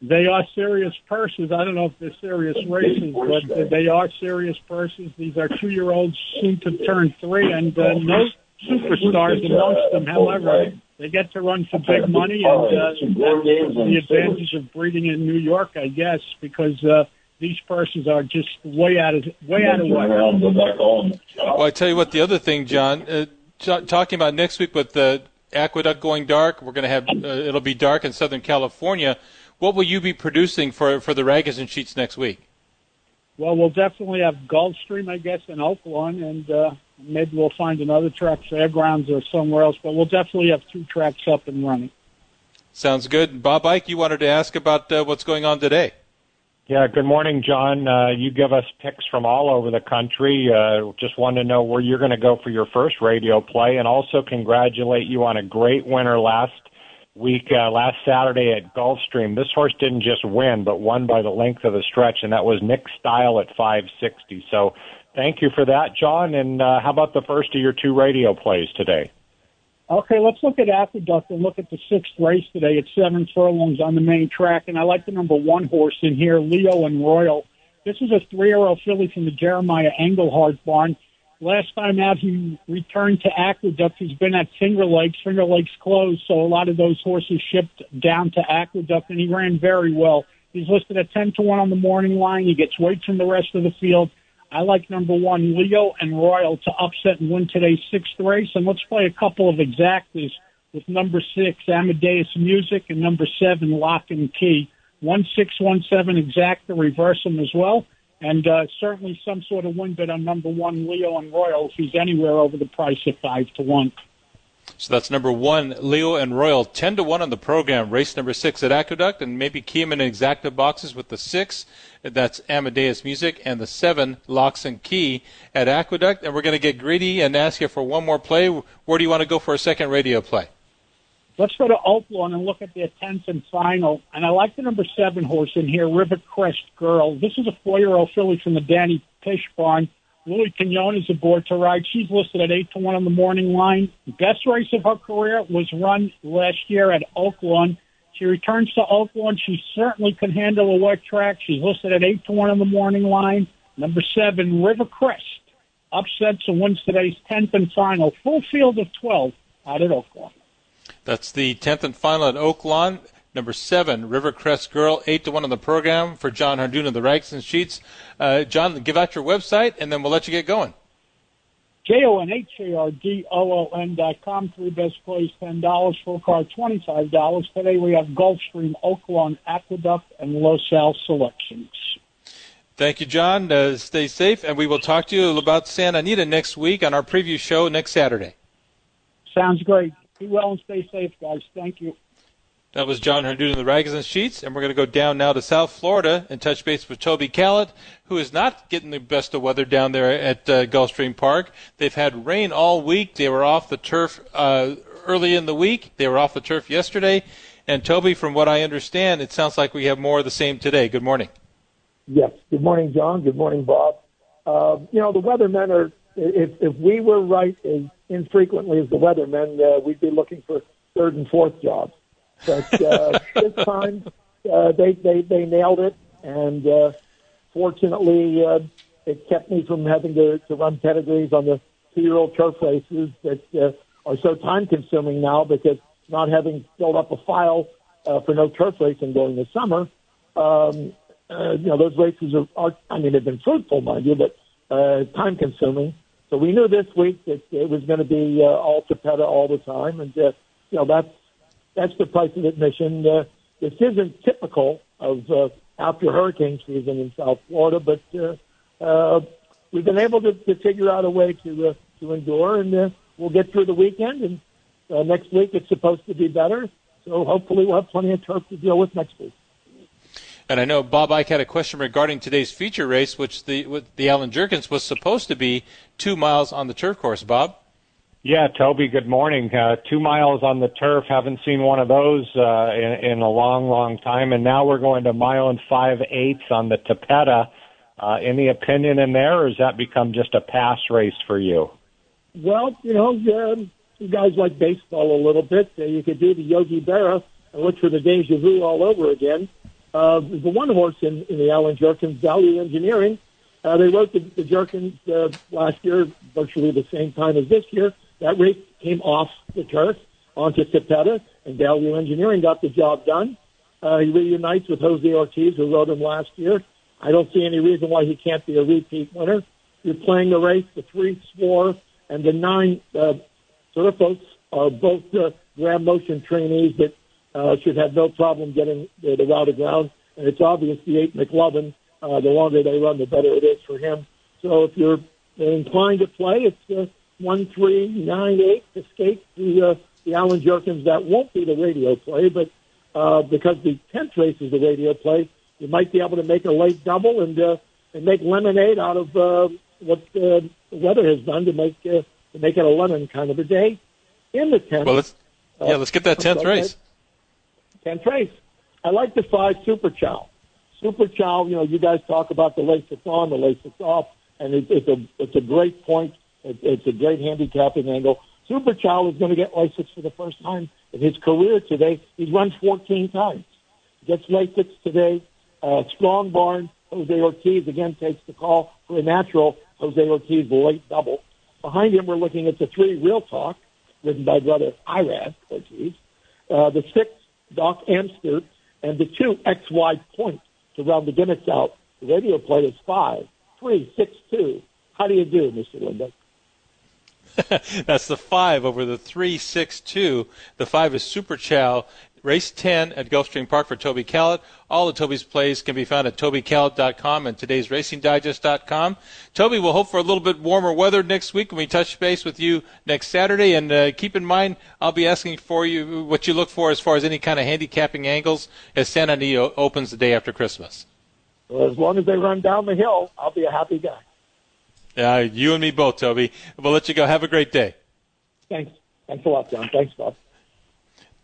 They are serious purses. I don't know if they're serious races, but they are serious purses. These are two-year-olds soon to turn three, and uh, no superstars amongst them. However, they get to run for big money, and uh, that's the advantage of breeding in New York, I guess, because uh, these purses are just way out of way out of whack. Well, I tell you what, the other thing, John, uh, t- talking about next week with the aqueduct going dark, we're going to have, uh, it'll be dark in Southern California. What will you be producing for, for the Ragozin Sheets next week? Well, we'll definitely have Gulfstream, I guess, in Oaklawn, and uh, maybe we'll find another track, Fairgrounds or somewhere else. But we'll definitely have two tracks up and running. Sounds good. Bob Ike, you wanted to ask about uh, what's going on today. Yeah, good morning, John. Uh, you give us picks from all over the country. Uh, just wanted to know where you're going to go for your first radio play, and also congratulate you on a great winner last week, uh, last Saturday at Gulfstream. This horse didn't just win, but won by the length of the stretch, and that was Nick Style at 560. So thank you for that, John. And uh, how about the first of your two radio plays today? Okay, let's look at Aqueduct and look at the sixth race today. It's seven furlongs on the main track, and I like the number one horse in here, Leo and Royal. This is a three-year-old filly from the Jeremiah Englehart barn. Last time out, he returned to Aqueduct. He's been at Finger Lakes. Finger Lakes closed, so a lot of those horses shipped down to Aqueduct, and he ran very well. He's listed at 10 to 1 on the morning line. He gets weight from the rest of the field. I like number one, Leo and Royal, to upset and win today's sixth race. And let's play a couple of exactas with number six, Amadeus Music, and number seven, Lock and Key. One six one seven exacta, reverse them as well. And uh, certainly some sort of win bet on number one, Leo and Royal, if he's anywhere over the price of five to one. So that's number one, Leo and Royal, 10 to 1 on the program. Race number six at Aqueduct, and maybe him in exacta boxes with the six. That's Amadeus Music, and the seven, Locks and Key at Aqueduct. And we're going to get greedy and ask you for one more play. Where do you want to go for a second radio play? Let's go to Oaklawn and look at their tenth and final. And I like the number seven horse in here, River Crest Girl. This is a four-year-old filly from the Danny Pish barn. Quignon is aboard to ride. She's listed at eight to one on the morning line. Best race of her career was run last year at Oaklawn. She returns to Oaklawn. She certainly can handle a wet track. She's listed at eight to one on the morning line. Number seven, River Crest, upsets and wins today's tenth and final. Full field of twelve out at Oaklawn. That's the 10th and final at Oaklawn. Number seven, Rivercrest Girl, eight to one on the program for Jon Hardoon of the Ragozin Sheets. Uh, John, give out your website, and then we'll let you get going. J O N H A R D O O N dot com. Three best plays, ten dollars. Full card, twenty five dollars. Today we have Gulfstream, Oaklawn, Aqueduct, and Los Al selections. Thank you, John. Uh, stay safe, and we will talk to you about Santa Anita next week on our preview show next Saturday. Sounds great. Be well and stay safe, guys. Thank you. That was Jon Hardoon of the Ragozin Sheets, and we're going to go down now to South Florida and touch base with Toby Callett, who is not getting the best of weather down there at uh, Gulfstream Park. They've had rain all week. They were off the turf uh, early in the week. They were off the turf yesterday. And Toby, from what I understand, it sounds like we have more of the same today. Good morning. Yes. Good morning, John. Good morning, Bob. Uh, you know, the weathermen are, if, if we were right as infrequently as the weathermen, uh, we'd be looking for third and fourth jobs. But uh, this time, uh, they, they, they nailed it. And uh, fortunately, uh, it kept me from having to, to run pedigrees on the two-year-old turf races that uh, are so time-consuming now because not having filled up a file uh, for no turf racing during the summer, um, uh, you know, those races are, are, I mean, they've been fruitful, mind you, but uh, time consuming. So we knew this week that it was going to be uh, all Tapeta all the time. And, uh, you know, that's, that's the price of admission. Uh, this isn't typical of uh, after hurricane season in South Florida, but uh, uh, we've been able to, to figure out a way to, uh, to endure and uh, we'll get through the weekend. And uh, next week it's supposed to be better. So hopefully we'll have plenty of turf to deal with next week. And I know Bob Ike had a question regarding today's feature race, which the the Allen Jerkens was supposed to be two miles on the turf course. Bob. Yeah, Toby. Good morning. Uh, two miles on the turf. Haven't seen one of those uh, in, in a long, long time. And now we're going to mile and five eighths on the Tapeta. Uh, any opinion in there, or has that become just a pass race for you? Well, you know, um, you guys like baseball a little bit. Uh, you could do the Yogi Berra and look for the deja vu all over again. Uh, the one horse in, in the Allen Jerkens, Value Engineering, uh, they wrote the, the Jerkens uh, last year, virtually the same time as this year. That race came off the turf onto Tapeta, and Value Engineering got the job done. Uh, he reunites with Jose Ortiz, who rode him last year. I don't see any reason why he can't be a repeat winner. You're playing the race. The three swore, and the nine uh, folks are both uh, Graham Motion trainees that uh, should have no problem getting the, the route of ground. And it's obvious the eight McLovin, uh, the longer they run, the better it is for him. So if you're inclined to play, it's uh, one three nine eight escape the uh, the Allen Jerkens. That won't be the radio play, but uh, because the tenth race is the radio play, you might be able to make a late double and uh, and make lemonade out of uh, what uh, the weather has done to make uh, to make it a lemon kind of a day. In the tenth, Well, let's yeah, let's get that tenth race. Tenth race. I like the five Super Chow. Super Chow, you know, you guys talk about the lace that's on, the lace that's off, and it, it's a it's a great point. It, it's a great handicapping angle. Super Chow is going to get Lasix for the first time in his career today. He's run 14 times. Gets Lasix today. Uh, strong barn. Jose Ortiz again takes the call for a natural. Jose Ortiz the late double. Behind him, we're looking at the three Real Talk, written by brother Irad Ortiz. Uh, the six Doc Amster, and the two XY Point to round the gimmicks out. The radio play is five, three, six, two. How do you do, Mr. Lindo? That's the five over the three six two. The five is Super Chow. Race 10 at Gulfstream Park for Toby Callett. All of Toby's plays can be found at tobycallett.com and today's racingdigest.com. Toby, we'll hope for a little bit warmer weather next week when we touch base with you next Saturday. And uh, keep in mind, I'll be asking for you what you look for as far as any kind of handicapping angles as Santa Anita opens the day after Christmas. Well, as long as they run down the hill, I'll be a happy guy. Uh, you and me both, Toby. We'll let you go. Have a great day. Thanks. Thanks a lot, John. Thanks, Bob.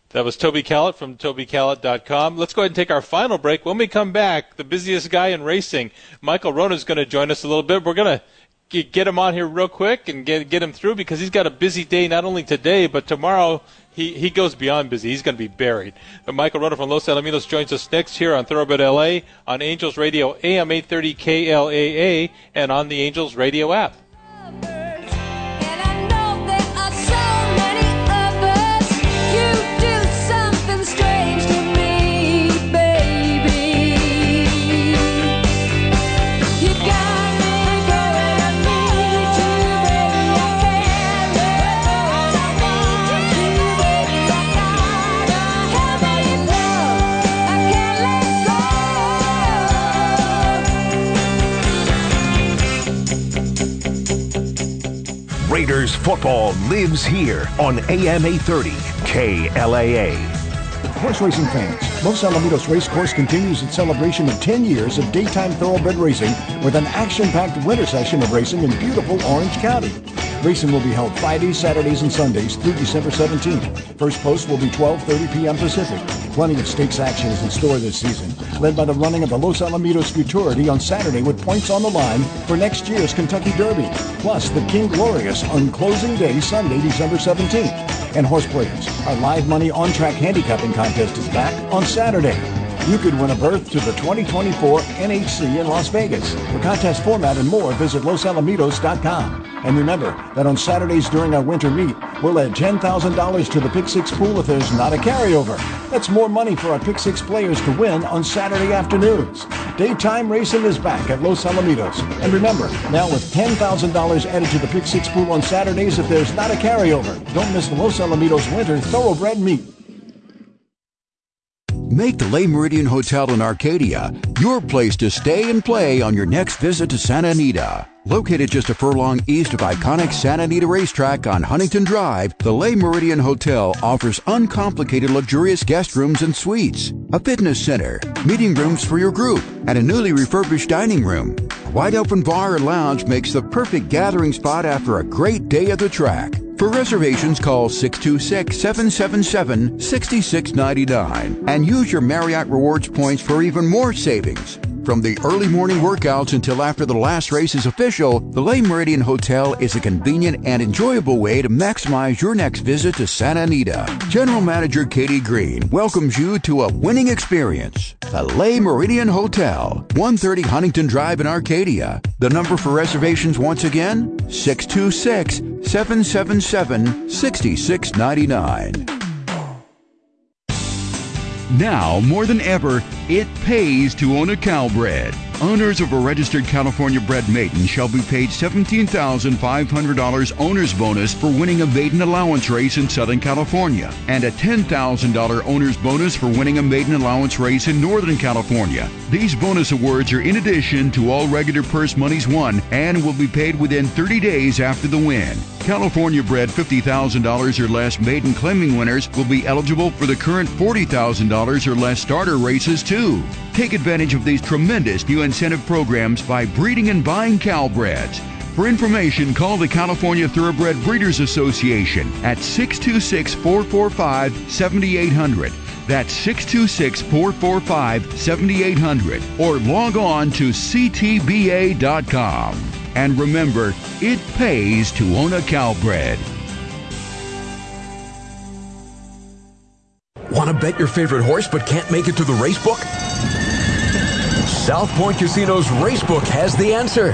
That was Toby Callett from TobyCallett.com. Let's go ahead and take our final break. When we come back, the busiest guy in racing, Michael Wrona, is going to join us a little bit. We're going to get him on here real quick and get get him through because he's got a busy day not only today but tomorrow. He he goes beyond busy. He's going to be buried. But Michael Wrona from Los Alamitos joins us next here on Thoroughbred LA on Angels Radio AM 830 KLAA and on the Angels Radio app. Football lives here on AM 830 KLAA. Horse racing fans, Los Alamitos Racecourse continues its celebration of 10 years of daytime thoroughbred racing with an action-packed winter session of racing in beautiful Orange County. Racing will be held Fridays, Saturdays, and Sundays through December 17th. First post will be 12:30 p.m. Pacific. Plenty of stakes action is in store this season, led by the running of the Los Alamitos Futurity on Saturday with points on the line for next year's Kentucky Derby, plus the King Glorious on closing day Sunday, December 17th. And horse players, our live money on-track handicapping contest is back on Saturday. You could win a berth to the 2024 NHC in Las Vegas. For contest format and more, visit losalamitos.com. And remember that on Saturdays during our winter meet, we'll add $10,000 to the Pick Six pool if there's not a carryover. That's more money for our Pick Six players to win on Saturday afternoons. Daytime racing is back at Los Alamitos. And remember, now with $10,000 added to the Pick Six pool on Saturdays if there's not a carryover. Don't miss the Los Alamitos Winter Thoroughbred Meet. Make the Le Meridien Hotel in Arcadia your place to stay and play on your next visit to Santa Anita. Located just a furlong east of iconic Santa Anita Racetrack on Huntington Drive, the Le Meridien Hotel offers uncomplicated luxurious guest rooms and suites, a fitness center, meeting rooms for your group, and a newly refurbished dining room. A wide open bar or lounge makes the perfect gathering spot after a great day at the track. For reservations, call 626 777 6699 and use your Marriott Rewards points for even more savings. From the early morning workouts until after the last race is official, the Le Meridien Hotel is a convenient and enjoyable way to maximize your next visit to Santa Anita. General Manager Katie Green welcomes you to a winning experience. The Le Meridien Hotel, 130 Huntington Drive in Arcadia. The number for reservations once again, 626 777 6699. Now, more than ever, it pays to own a Calbred. Owners of a registered California bred maiden shall be paid $17,500 owner's bonus for winning a maiden allowance race in Southern California and a $10,000 owner's bonus for winning a maiden allowance race in Northern California. These bonus awards are in addition to all regular purse monies won and will be paid within 30 days after the win. California bred $50,000 or less maiden claiming winners will be eligible for the current $40,000 or less starter races too. Take advantage of these tremendous new incentive programs by breeding and buying Calbreds. For information, call the California Thoroughbred Breeders Association at 626 445 7800. That's 626 445 7800 or log on to ctba.com. And remember, it pays to own a Calbred. Want to bet your favorite horse but can't make it to the race book? South Point Casino's Racebook has the answer.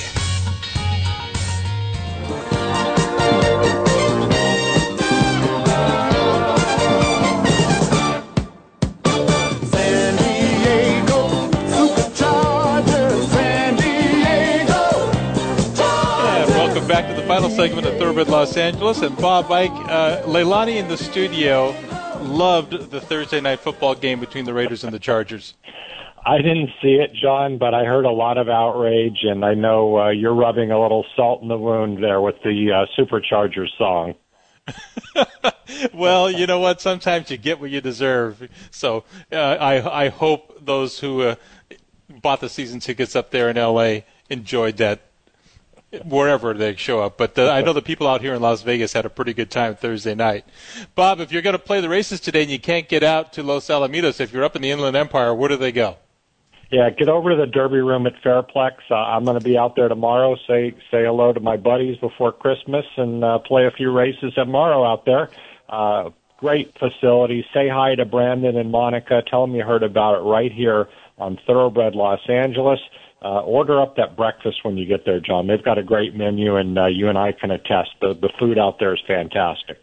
Final segment of Thoroughbred Los Angeles. And Bob Ike, uh, Leilani in the studio loved the Thursday night football game between the Raiders and the Chargers. I didn't see it, John, but I heard a lot of outrage, and I know uh, you're rubbing a little salt in the wound there with the uh, Superchargers song. well, you know what? Sometimes you get what you deserve. So uh, I I hope those who uh, bought the season tickets up there in L.A. enjoyed that wherever they show up. But uh, I know the people out here in Las Vegas had a pretty good time Thursday night. Bob, if you're going to play the races today and you can't get out to Los Alamitos, if you're up in the Inland Empire, where do they go? Yeah, get over to the Derby Room at Fairplex. Uh, I'm going to be out there tomorrow. Say say hello to my buddies before Christmas and uh, play a few races tomorrow out there. Uh, great facility. Say hi to Brandon and Monica. Tell them you heard about it right here on Thoroughbred Los Angeles. Uh, order up that breakfast when you get there, John. They've got a great menu, and uh, you and I can attest the the food out there is fantastic.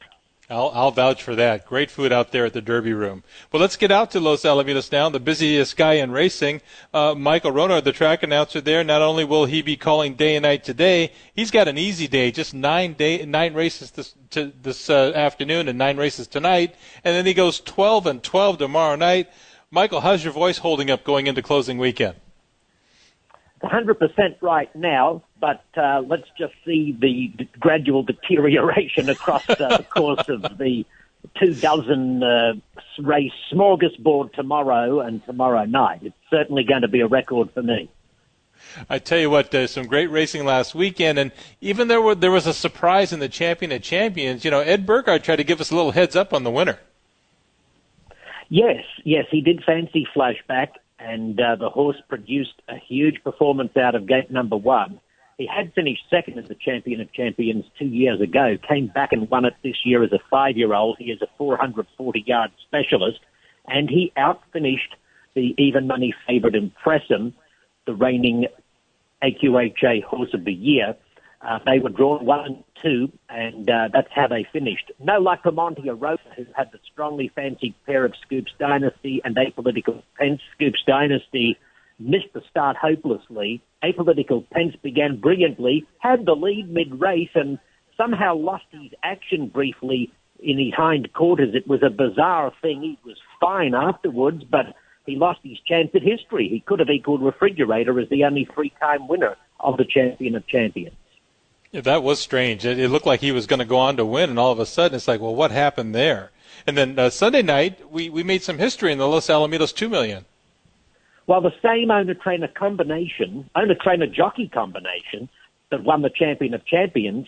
I'll, I'll vouch for that. Great food out there at the Derby Room. Well, let's get out to Los Alamitos now, the busiest guy in racing. Uh, Michael Wrona, the track announcer there. Not only will he be calling day and night today, he's got an easy day, just nine day, nine races this to, this uh, afternoon and nine races tonight, and then he goes 12 and 12 tomorrow night. Michael, how's your voice holding up going into closing weekend? 100% right now, but uh, let's just see the d- gradual deterioration across uh, the course of the two dozen uh, race smorgasbord tomorrow and tomorrow night. It's certainly going to be a record for me. I tell you what, uh, some great racing last weekend, and even there were there was a surprise in the champion of champions. You know, Ed Burgard tried to give us a little heads up on the winner. Yes, yes, he did fancy flashback, and uh, the horse produced a huge performance out of gate number one. He had finished second as the champion of champions two years ago, came back and won it this year as a five-year-old. He is a 440-yard specialist, and he outfinished the even money favourite Impressum, the reigning AQHA Horse of the Year. Uh, they were drawn one and two, and uh, that's how they finished. No luck for Monte Rosa, who had the strongly fancied pair of Scoops Dynasty and Apolitical Pence. Scoops Dynasty missed the start hopelessly. Apolitical Pence began brilliantly, had the lead mid-race, and somehow lost his action briefly in his hind quarters. It was a bizarre thing. He was fine afterwards, but he lost his chance at history. He could have equaled Refrigerator as the only three-time winner of the Champion of Champions. Yeah, that was strange. It, it looked like he was going to go on to win, and all of a sudden it's like, well, what happened there? And then uh, Sunday night, we, we made some history in the Los Alamitos Two Million. Well, the same owner-trainer combination, owner-trainer jockey combination that won the Champion of Champions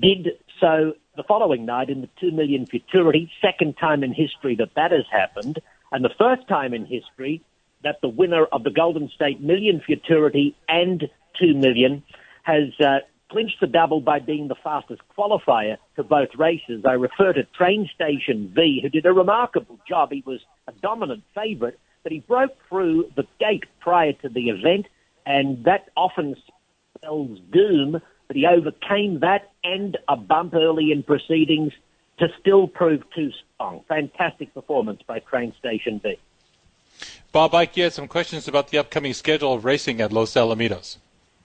did so the following night in the 2 million futurity, second time in history that that has happened, and the first time in history that the winner of the Golden State Million futurity and 2 million has uh, clinched the double by being the fastest qualifier to both races. I refer to Train Station V, who did a remarkable job. He was a dominant favourite, but he broke through the gate prior to the event, and that often spells doom. But he overcame that and a bump early in proceedings to still prove too strong. Fantastic performance by Train Station V. Bob Ike, you had some questions about the upcoming schedule of racing at Los Alamitos.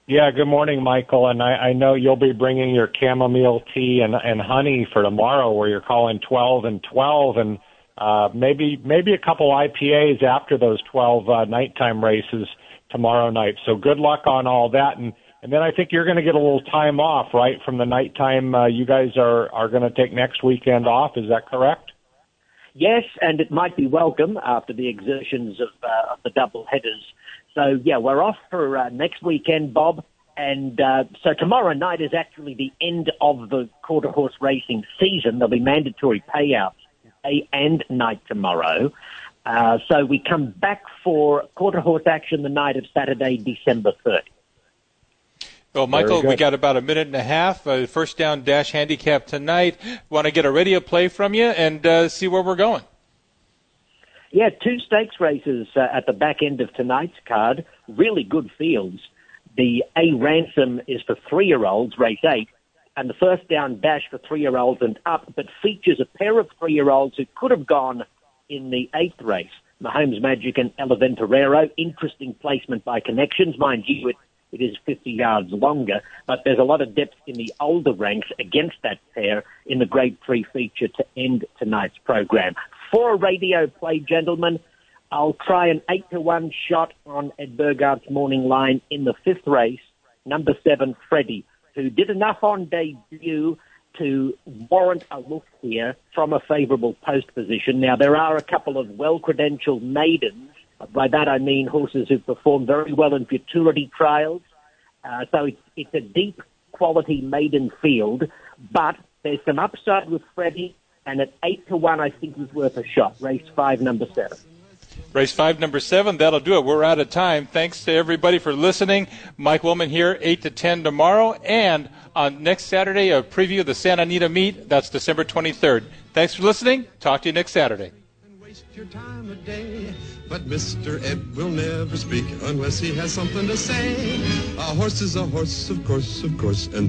Yeah, good morning, Michael. And I, I know you'll be bringing your chamomile tea and, and honey for tomorrow, where you're calling 12 and 12, and uh, maybe maybe a couple IPAs after those 12 uh, nighttime races tomorrow night. So good luck on all that, and and then I think you're going to get a little time off, right, from the nighttime. Uh, you guys are are going to take next weekend off. Is that correct? Yes, and it might be welcome after the exertions of, uh, of the double headers. So yeah, we're off for uh, next weekend, Bob. And uh, so tomorrow night is actually the end of the quarter horse racing season. There'll be mandatory payouts day and night tomorrow. Uh, so we come back for quarter horse action the night of Saturday, December 30th. Well, Michael, we got about a minute and a half. Uh, first down dash handicap tonight. Want to get a radio play from you and uh, see where we're going. Yeah, two stakes races uh, at the back end of tonight's card. Really good fields. The A Ransom is for three-year-olds, race eight, and the first down dash for three-year-olds and up, but features a pair of three-year-olds who could have gone in the eighth race. Mahomes Magic and Eleventerero. Interesting placement by connections. Mind you, it, it is 50 yards longer, but there's a lot of depth in the older ranks against that pair in the Grade 3 feature to end tonight's program. For a radio play, gentlemen, I'll try an 8 to 1 shot on Ed Burgard's morning line in the fifth race, number 7, Freddie, who did enough on debut to warrant a look here from a favourable post position. Now, there are a couple of well-credentialed maidens. By that I mean horses who perform very well in futurity trials. Uh, so it's, it's a deep quality maiden field, but there's some upside with Freddie, and at eight to one, I think he's worth a shot. Race five, number seven. Race five, number seven. That'll do it. We're out of time. Thanks to everybody for listening. Mike Willman here, eight to ten tomorrow, and on next Saturday, a preview of the Santa Anita meet. That's December 23rd. Thanks for listening. Talk to you next Saturday. But Mr. Ed will never speak unless he has something to say. A horse is a horse, of course, of course, and